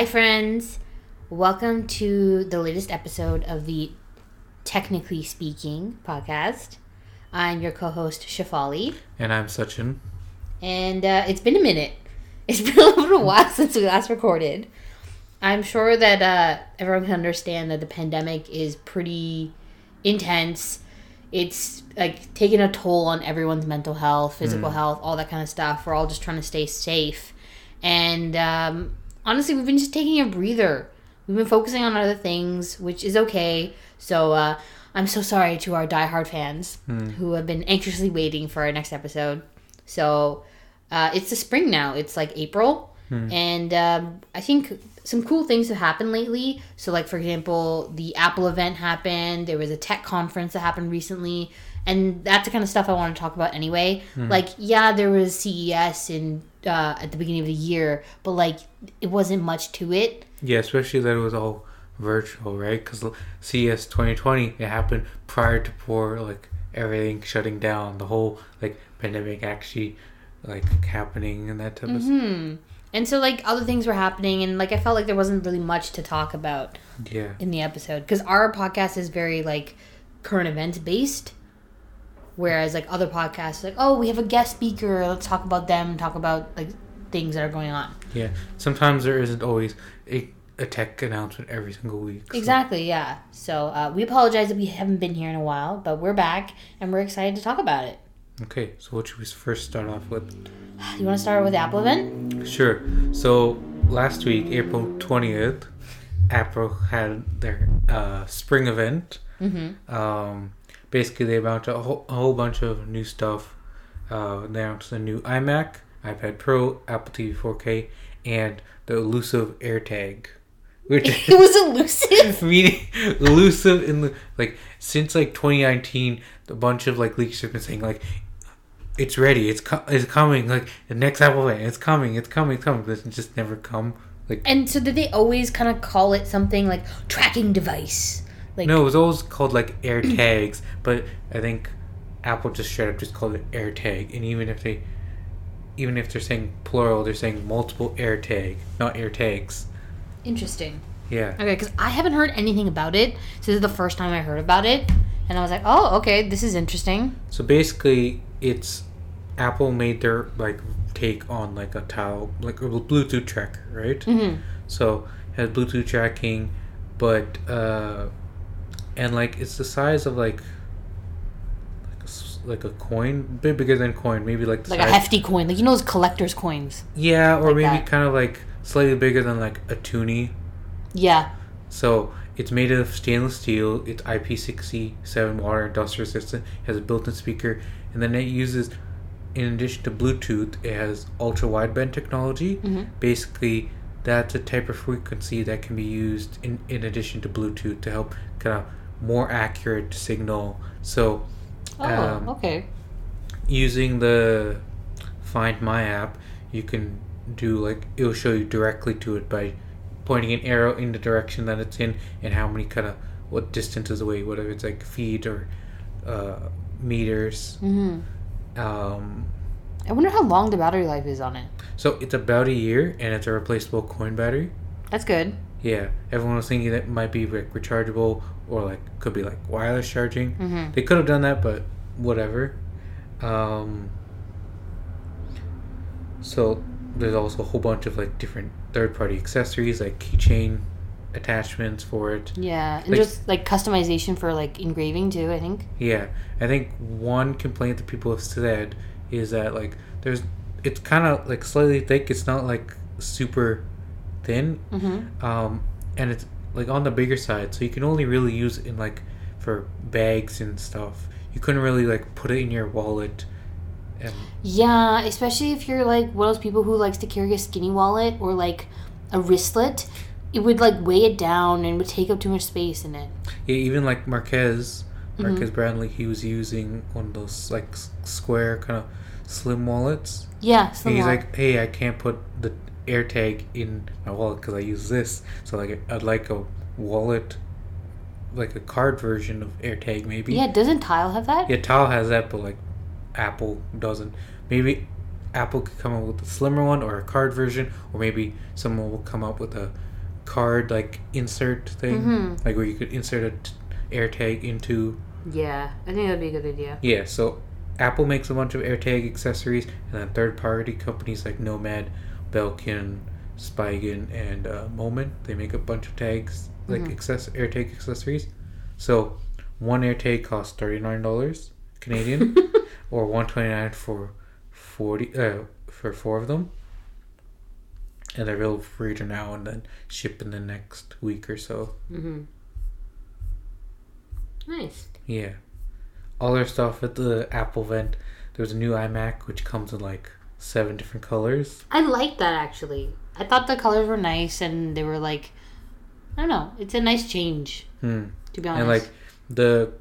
Hi, friends. Welcome to the latest episode of the Technically Speaking podcast. I'm your co host, Shafali. And I'm Sachin. And uh, it's been a minute. It's been a little while since we last recorded. I'm sure that uh, everyone can understand that the pandemic is pretty intense. It's like taking a toll on everyone's mental health, physical health, all that kind of stuff. We're all just trying to stay safe. And um, honestly, we've been just taking a breather. We've been focusing on other things, which is okay. So uh, I'm so sorry to our diehard fans who have been anxiously waiting for our next episode. So uh, it's the spring now. It's like April, and um, I think some cool things have happened lately. So, like for example, the Apple event happened. There was a tech conference that happened recently, and that's the kind of stuff I want to talk about anyway. Like, yeah, there was CES in uh, at the beginning of the year, but like it wasn't much to it. Yeah, especially that it was all virtual, right? Because CES 2020, it happened prior to poor, like, everything shutting down, the whole, like, pandemic actually, like, happening and that type of Hmm. And so like other things were happening, and like I felt like there wasn't really much to talk about. Yeah. in the episode because our podcast is very like current events based whereas like other podcasts like oh we have a guest speaker let's talk about them talk about like things that are going on Yeah. Sometimes there isn't always a, a tech announcement every single week. so- exactly yeah so uh, we apologize that we haven't been here in a while but we're back and we're excited to talk about it Okay, so what should we first start off with? you want to start with the apple event Sure. So last week, April 20th, Apple had their uh, spring event. mm-hmm. Um, basically, they announced a whole, a whole bunch of new stuff. Uh, they announced a new iMac, iPad Pro, Apple TV 4K, and the elusive AirTag. Which it was elusive? Meaning elusive in the like since like 2019, a bunch of like leaks have been saying like it's ready, it's co- it's coming, like the next Apple event, it's coming, it's coming, it's coming, but it just never come. Like and so did they always kind of call it something like tracking device like no, it was always called like AirTags, but I think Apple just straight up just called it AirTag, and even if they even if they're saying plural, they're saying multiple AirTag, not AirTags. interesting Yeah. Okay, because I haven't heard anything about it. So this is the first time I heard about it, and I was like, "Oh, okay, this is interesting." So basically, it's Apple made their like take on like a tile, like a Bluetooth tracker, right? Mm-hmm. So it has Bluetooth tracking, but uh, and like it's the size of like like a, s- like a coin, bit bigger than coin, maybe like the Like a hefty coin, like you know those collector's coins. yeah, or like maybe that. kind of like slightly bigger than like a toonie. Yeah. So it's made of stainless steel. It's IP67 water and dust resistant. It has a built-in speaker, and then it uses, in addition to Bluetooth, it has ultra wideband technology. Mhm. Basically, that's a type of frequency that can be used in in addition to Bluetooth to help kind of more accurate signal. So Oh, Um, okay. using the Find My app, you can do like it'll show you directly to it by pointing an arrow in the direction that it's in and how many kind of what distance is away, whether it's like feet or uh, meters. hmm Um, I wonder how long the battery life is on it. so it's about a year and it's a replaceable coin battery. That's good. Yeah, everyone was thinking that it might be like rechargeable or like could be like wireless charging. Mm-hmm. They could have done that, but whatever. Um, so there's also a whole bunch of like different third-party accessories, like keychain attachments for it. Yeah, and Like- just like customization for like engraving too. I think. Yeah, I think one complaint that people have said is that like there's it's kind of like slightly thick. It's not like super thin, Mm-hmm. um, and it's like on the bigger side, so you can only really use it in like for bags and stuff. You couldn't really like put it in your wallet. And Yeah, especially if you're like one of those people who likes to carry a skinny wallet or like a wristlet, it would like weigh it down and would take up too much space in it. yeah, even like Marques, Mhm. Marques Brownlee, he was using one of those like square kind of slim wallets. Yeah, slim He's wallet. like, hey, I can't put the AirTag in my wallet because I use this. So like, I'd like a wallet, like a card version of AirTag, maybe. yeah, doesn't Tile have that? Yeah, Tile has that, but like, Apple doesn't. Maybe Apple could come up with a slimmer one or a card version, or maybe someone will come up with a card like insert thing, Mhm. like where you could insert a t- AirTag into. Yeah, I think that'd be a good idea. Yeah, so Apple makes a bunch of AirTag accessories, and then third-party companies like Nomad, Belkin, Spigen, and uh, Moment they make a bunch of tags like Mhm. access AirTag accessories. So one AirTag costs thirty nine dollars Canadian, or one twenty nine for forty uh, for four of them. And they're available for reader now and then ship in the next week or so. hmm Nice. Yeah. All their stuff at the Apple event. There's a new iMac which comes in like seven different colors. I like that actually. I thought the colors were nice and they were like, I don't know. It's a nice change Hmm. to be honest. And like the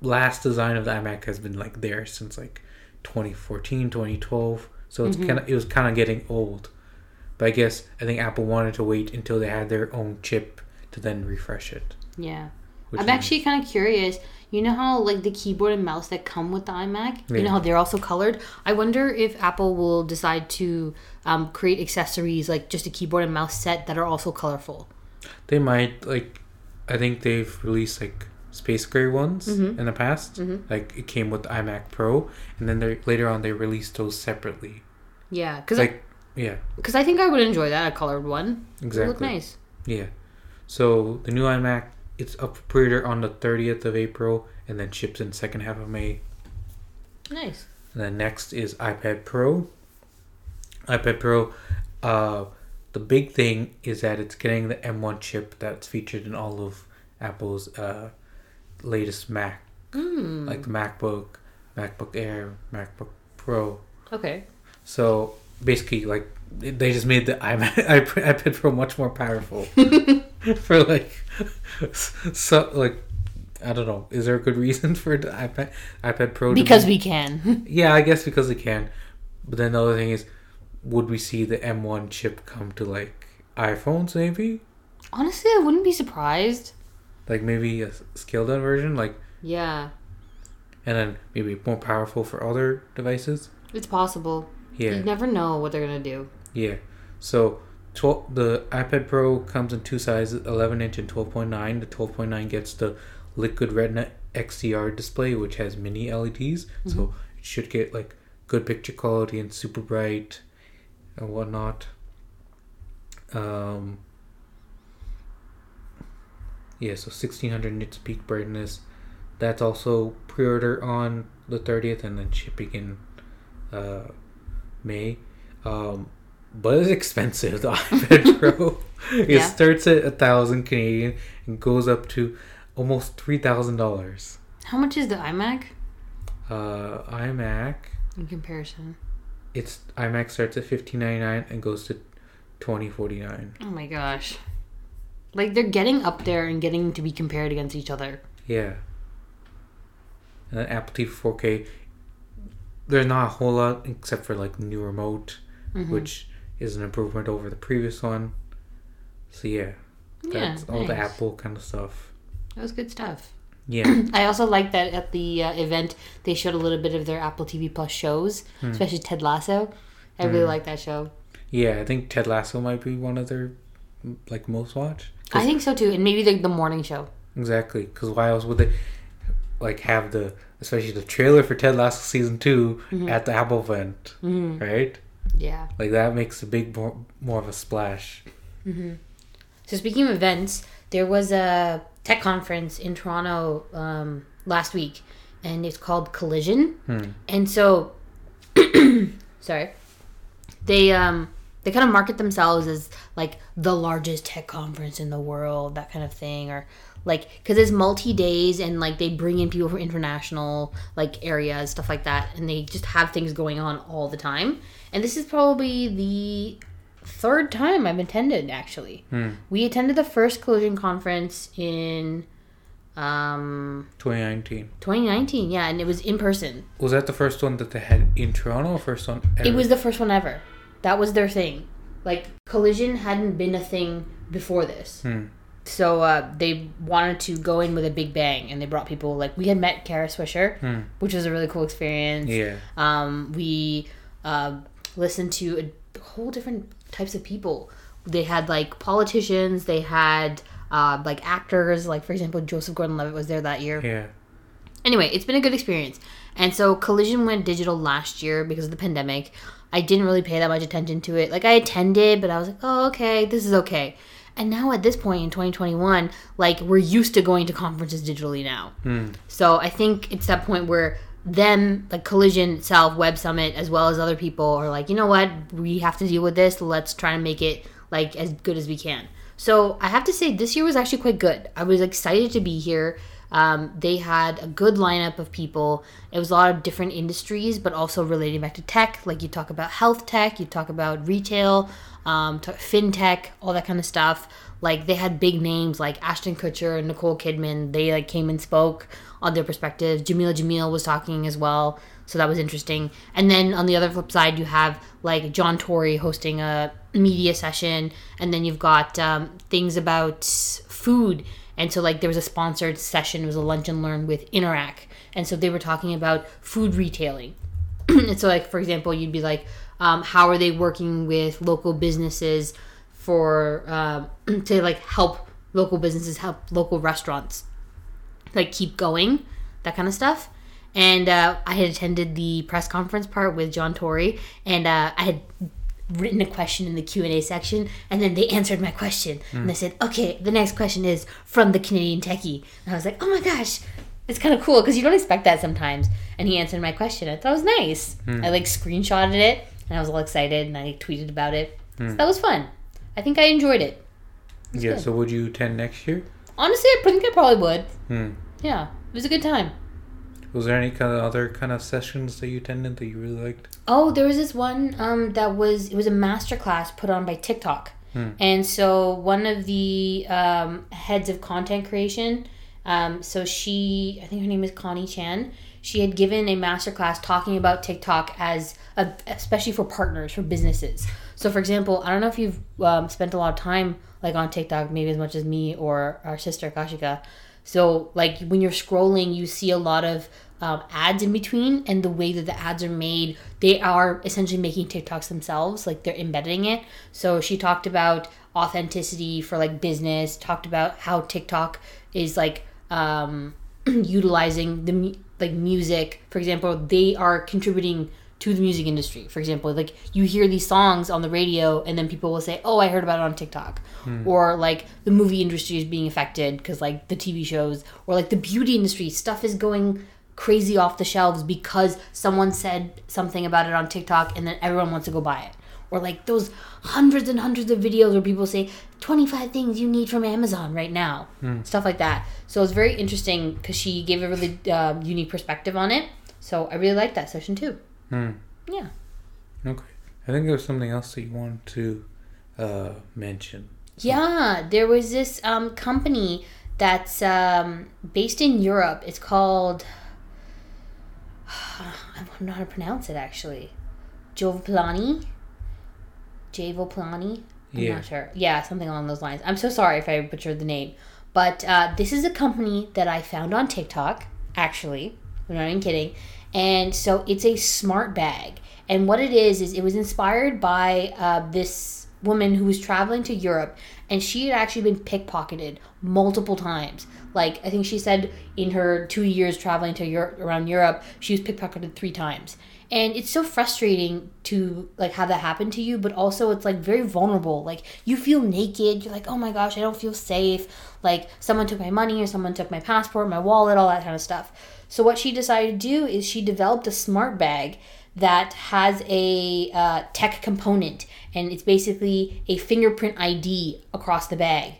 last design of the iMac has been like there since like 2014, 2012. So it's Mhm. kind of it was kind of getting old. But I guess I think Apple wanted to wait until they had their own chip to then refresh it. yeah. Which I'm actually kind of curious. You know how like the keyboard and mouse that come with the iMac, you know how they're also colored. I wonder if Apple will decide to um, create accessories like just a keyboard and mouse set that are also colorful. They might like. I think they've released like space gray ones Mhm. in the past. Mhm. Like it came with the iMac Pro, and then they later on they released those separately. Yeah, because Like yeah, because I think I would enjoy that a colored one. It exactly. look nice. Yeah. So the new iMac it's up for pre-order on the 30th of April, and then ships in second half of May. Nice. And then next is iPad Pro. iPad Pro, uh, the big thing is that it's getting the M1 chip that's featured in all of Apple's uh, latest Mac, Mm. like the MacBook, MacBook Air, MacBook Pro. okay. So basically, like they just made the iMac, iPad Pro much more powerful for like, so like. I don't know. Is there a good reason for the iPad iPad Pro? to be- Because we can. yeah, I guess because it can. But then the other thing is, would we see the M1 chip come to like iPhones maybe? Honestly, I wouldn't be surprised. Like maybe a scaled down version, like Yeah, and then maybe more powerful for other devices. it's possible. Yeah, You never know what they're gonna do. yeah. So, 12, the iPad Pro comes in two sizes, 11 inch and 12.9. The 12.9 gets the Liquid Retina XDR display, which has mini LEDs, so it should get like good picture quality and super bright and whatnot. Um, yeah, so 1600 nits peak brightness. That's also pre-order on the 30th and then shipping in uh, May. Um, but it's expensive. The iPad Pro it Yeah. starts at a thousand Canadian and goes up to almost three thousand dollars. How much is the iMac Uh, iMac, in comparison? it's iMac starts at fifteen ninety nine and goes to twenty forty nine. Oh my gosh. Like they're getting up there and getting to be compared against each other. Yeah. And Apple TV 4K, there's not a whole lot except for like new remote, Mhm. which is an improvement over the previous one. So yeah, Yeah, that's all the. Apple kind of stuff. That was good stuff. Yeah, I also like that at the uh, event they showed a little bit of their Apple TV Plus shows, Hmm. especially Ted Lasso. I really Hmm. like that show. yeah. I think Ted Lasso might be one of their like most watched. I think so too, and maybe the, the morning show. Exactly, because why else would they like have the especially the trailer for Ted Lasso season 2 Mhm. at the Apple event, Mm, right? Yeah. Like that makes a big more, more of a splash. hmm So speaking of events, there was a tech conference in Toronto um, last week, and it's called Collision. Hmm. And so, sorry, they um they kind of market themselves as like the largest tech conference in the world, that kind of thing, or like because it's multi days and like they bring in people from international like areas, stuff like that, and they just have things going on all the time. And this is probably the third time I've attended actually. Hmm. We attended the first collision conference in um 2019 2019, yeah, and it was in person. was that the first one that they had in Toronto or first one? Ever? It was the first one ever. That was their thing. Like collision hadn't been a thing before this. Hmm. So uh, they wanted to go in with a big bang, and they brought people like we had met Kara Swisher, Hmm. which was a really cool experience. Yeah. Um, we uh, listened to a whole different types of people. they had like politicians, they had uh, like actors, like for example, Joseph Gordon-Levitt was there that year. Yeah. Anyway, it's been a good experience. And so Collision went digital last year because of the pandemic. I didn't really pay that much attention to it. Like I attended, but I was like, "Oh, okay, this is okay." And now at this point in 2021, like we're used to going to conferences digitally now. Hmm. So I think it's that point where them, like Collision itself, Web Summit, as well as other people, are like, you know what, we have to deal with this. Let's try to make it like as good as we can. So I have to say, this year was actually quite good. I was excited to be here. Um, they had a good lineup of people. It was a lot of different industries, but also relating back to tech. Like you talk about health tech, you talk about retail, um, t- fintech, all that kind of stuff. Like they had big names like Ashton Kutcher and Nicole Kidman. They like came and spoke on their perspectives. Jamila Jamil was talking as well, so that was interesting. And then on the other flip side, you have like John Tory hosting a media session, and then you've got um, things about food. And so like there was a sponsored session. It was a lunch and learn with Interac, and so they were talking about food retailing. and so like for example, you'd be like, um, how are they working with local businesses for um, to like help local businesses help local restaurants like keep going, that kind of stuff. And uh, I had attended the press conference part with John Tory, and uh, I had written a question in the Q and A section, and then they answered my question, hmm. and they said, "Okay, the next question is from the Canadian techie," and I was like, "Oh my gosh." It's kind of cool because you don't expect that sometimes. And he answered my question. I thought it was nice. Hmm. I like screenshotted it and I was all excited and I tweeted about it. So hmm. that was fun. I think I enjoyed it. yeah. good. So would you attend next year? Honestly, I think I probably would. Hmm. Yeah, it was a good time. Was there any kind of other kind of sessions that you attended that you really liked? Oh, there was this one um, that was it was a master class put on by TikTok, Hmm. and so one of the um, heads of content creation, um, so she I think her name is Connie Chan. She had given a master class talking about TikTok as a, especially for partners for businesses. So, for example, I don't know if you've um, spent a lot of time like on TikTok, maybe as much as me or our sister Kashika. So, like when you're scrolling, you see a lot of um, ads in between, and the way that the ads are made, they are essentially making TikToks themselves, like they're embedding it. So, she talked about authenticity for like business, talked about how TikTok is like um, utilizing the like music. For example, they are contributing to the music industry. For example, like you hear these songs on the radio, and then people will say, "Oh, I heard about it on TikTok," or like the movie industry is being affected because like the TV shows, or like the beauty industry stuff is going crazy off the shelves because someone said something about it on TikTok, and then everyone wants to go buy it. Or like those hundreds and hundreds of videos where people say 25 things you need from Amazon right now, stuff like that. So it's very interesting because she gave a really um, unique perspective on it. So I really liked that session too. Hmm. Yeah. Okay. I think there was something else that you wanted to uh, mention. Yeah, there was this um, company that's um, based in Europe. It's called. I don't know how to pronounce it actually. Jovoplani? Javoplani? I'm Yeah. not sure. Yeah, something along those lines. I'm so sorry if I butchered the name. But uh, this is a company that I found on TikTok, actually. I'm not even kidding. And so it's a smart bag. And what it is, is it was inspired by uh, this woman who was traveling to Europe. And she had actually been pickpocketed multiple times. Like, I think she said in her two years traveling to Europe, around Europe, she was pickpocketed three times and it's so frustrating to like have that happen to you but also it's like very vulnerable like you feel naked you're like oh my gosh i don't feel safe like someone took my money or someone took my passport my wallet all that kind of stuff so what she decided to do is she developed a smart bag that has a uh, tech component and it's basically a fingerprint id across the bag.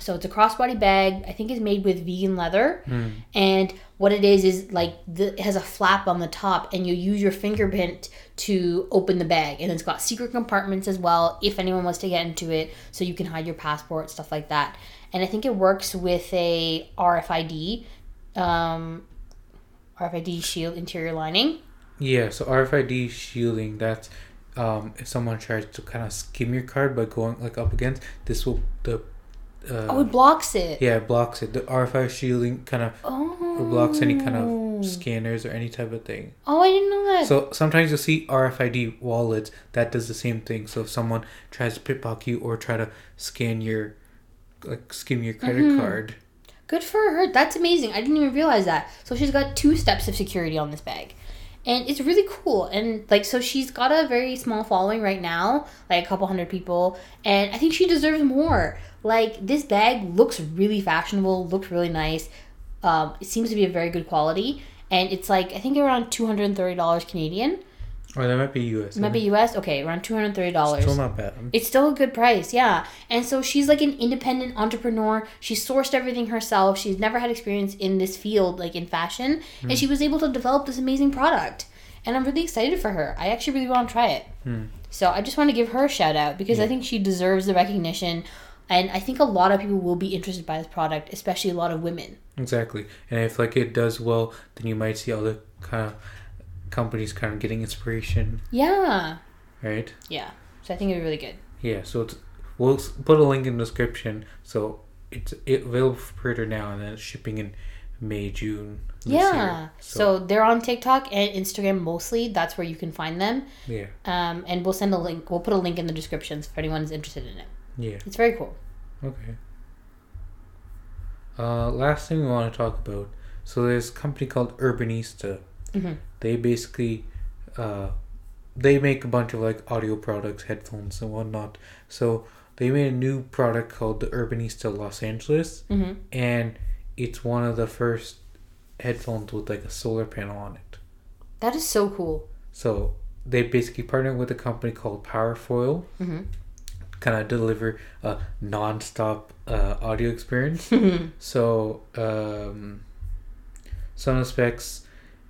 So it's a crossbody bag. I think it's made with vegan leather, and what it is is like the, it has a flap on the top, and you use your fingerprint to open the bag, and it's got secret compartments as well if anyone wants to get into it, so you can hide your passport, stuff like that. And I think it works with a RFID, um, RFID shield interior lining. Yeah, so RFID shielding, that's um, if someone tries to kind of skim your card by going like up against, this will, the, uh, Oh, it blocks it. yeah, it blocks it. The RFID shielding kind of Oh. blocks any kind of Oh. scanners or any type of thing. Oh, I didn't know that. So sometimes you'll see RFID wallets that does the same thing. So if someone tries to pickpocket you or try to scan your like skim your credit Mhm. card, Good for her. That's amazing. I didn't even realize that. So she's got two steps of security on this bag. And it's really cool. And like so she's got a very small following right now, like a couple hundred people, and I think she deserves more. Like this bag looks really fashionable, looks really nice. Um, it seems to be a very good quality, and it's like I think around two hundred and thirty dollars Canadian. Or that might be US. It might be US. Okay, around two hundred thirty dollars. still not bad. It's still a good price, yeah. And so she's like an independent entrepreneur. She sourced everything herself. She's never had experience in this field, like in fashion, Hmm. and she was able to develop this amazing product. And I'm really excited for her. I actually really want to try it. Hmm. So I just want to give her a shout out because I think she deserves the recognition. And I think a lot of people will be interested by this product, especially a lot of women. Exactly. And if like it does well, then you might see other kind of companies kind of getting inspiration, Yeah. right? Yeah. So I think it'd be really good. Yeah. So it's we'll put a link in the description. So it's it available for pre-order now, and then it's shipping in May June. Yeah. year. So, they're on TikTok and Instagram mostly. That's where you can find them. yeah, Um, and we'll send a link. We'll put a link in the descriptions if anyone's interested in it. yeah. It's very cool. Okay. Uh, last thing we want to talk about. So there's a company called Urbanista. Mhm. They basically, uh, they make a bunch of like audio products, headphones and whatnot. So they made a new product called the Urbanista Los Angeles, hmm and it's one of the first headphones with like a solar panel on it. That is so cool. So they basically partnered with a company called Powerfoyle, hmm kind of deliver a non-stop uh, audio experience. So, um, some of the specs,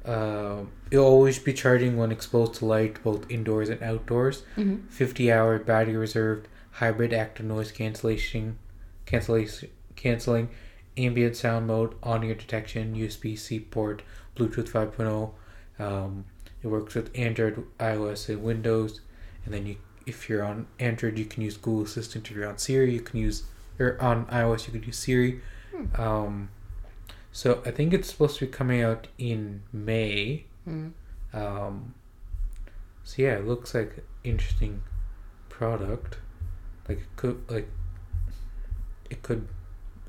uh, it'll always be charging when exposed to light, both indoors and outdoors. hmm 50 hour battery reserved, hybrid active noise cancellation, cancellation, canceling, ambient sound mode, on ear detection, USB C port, Bluetooth 5.0. Um, it works with Android, iOS, and Windows. And then you, if you're on Android, you can use Google Assistant. If you're on Siri, you can use, or on iOS, you could use Siri. Hmm. Um, so I think it's supposed to be coming out in May. Mhm. Um, so yeah, it looks like an interesting product. Like it could like it could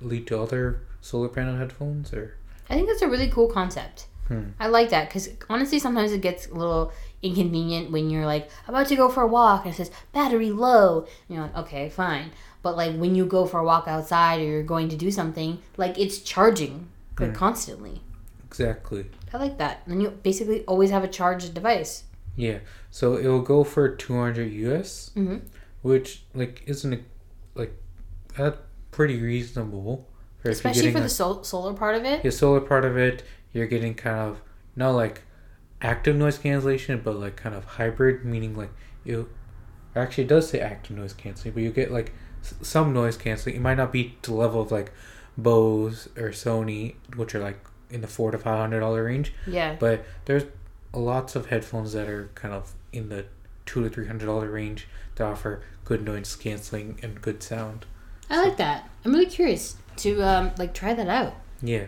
lead to other solar panel headphones or I think that's a really cool concept. Hmm. I like that because honestly, sometimes it gets a little inconvenient when you're like about to go for a walk and it says battery low. And you're like, okay, fine. But like when you go for a walk outside or you're going to do something, like it's charging Hmm. constantly. exactly. I like that. And you basically always have a charged device. Yeah. So it will go for two hundred US, hmm which like isn't a, like that pretty reasonable. For Especially for a- the sol- solar part of it. the solar part of it, you're getting kind of not like active noise cancellation, but like kind of hybrid, meaning like you actually it does say active noise canceling, but you get like s- some noise canceling. It might not be to the level of like Bose or Sony, which are like in the four to five hundred dollar range, Yeah. but there's lots of headphones that are kind of in the two to three hundred dollar range that offer good noise canceling and good sound. I like that. I'm really curious to um, like try that out. Yeah.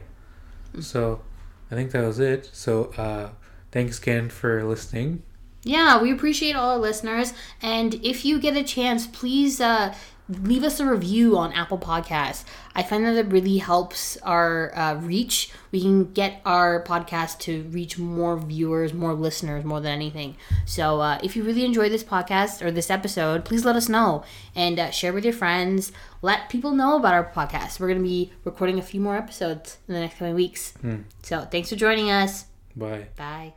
So I think that was it. So uh thanks again for listening. Yeah, we appreciate all our listeners. And if you get a chance, please uh, leave us a review on Apple Podcasts. I find that it really helps our uh, reach. We can get our podcast to reach more viewers, more listeners, more than anything. So uh, if you really enjoy this podcast or this episode, please let us know and uh, share with your friends. Let people know about our podcast. We're going to be recording a few more episodes in the next coming weeks. Hmm. So thanks for joining us. Bye. Bye.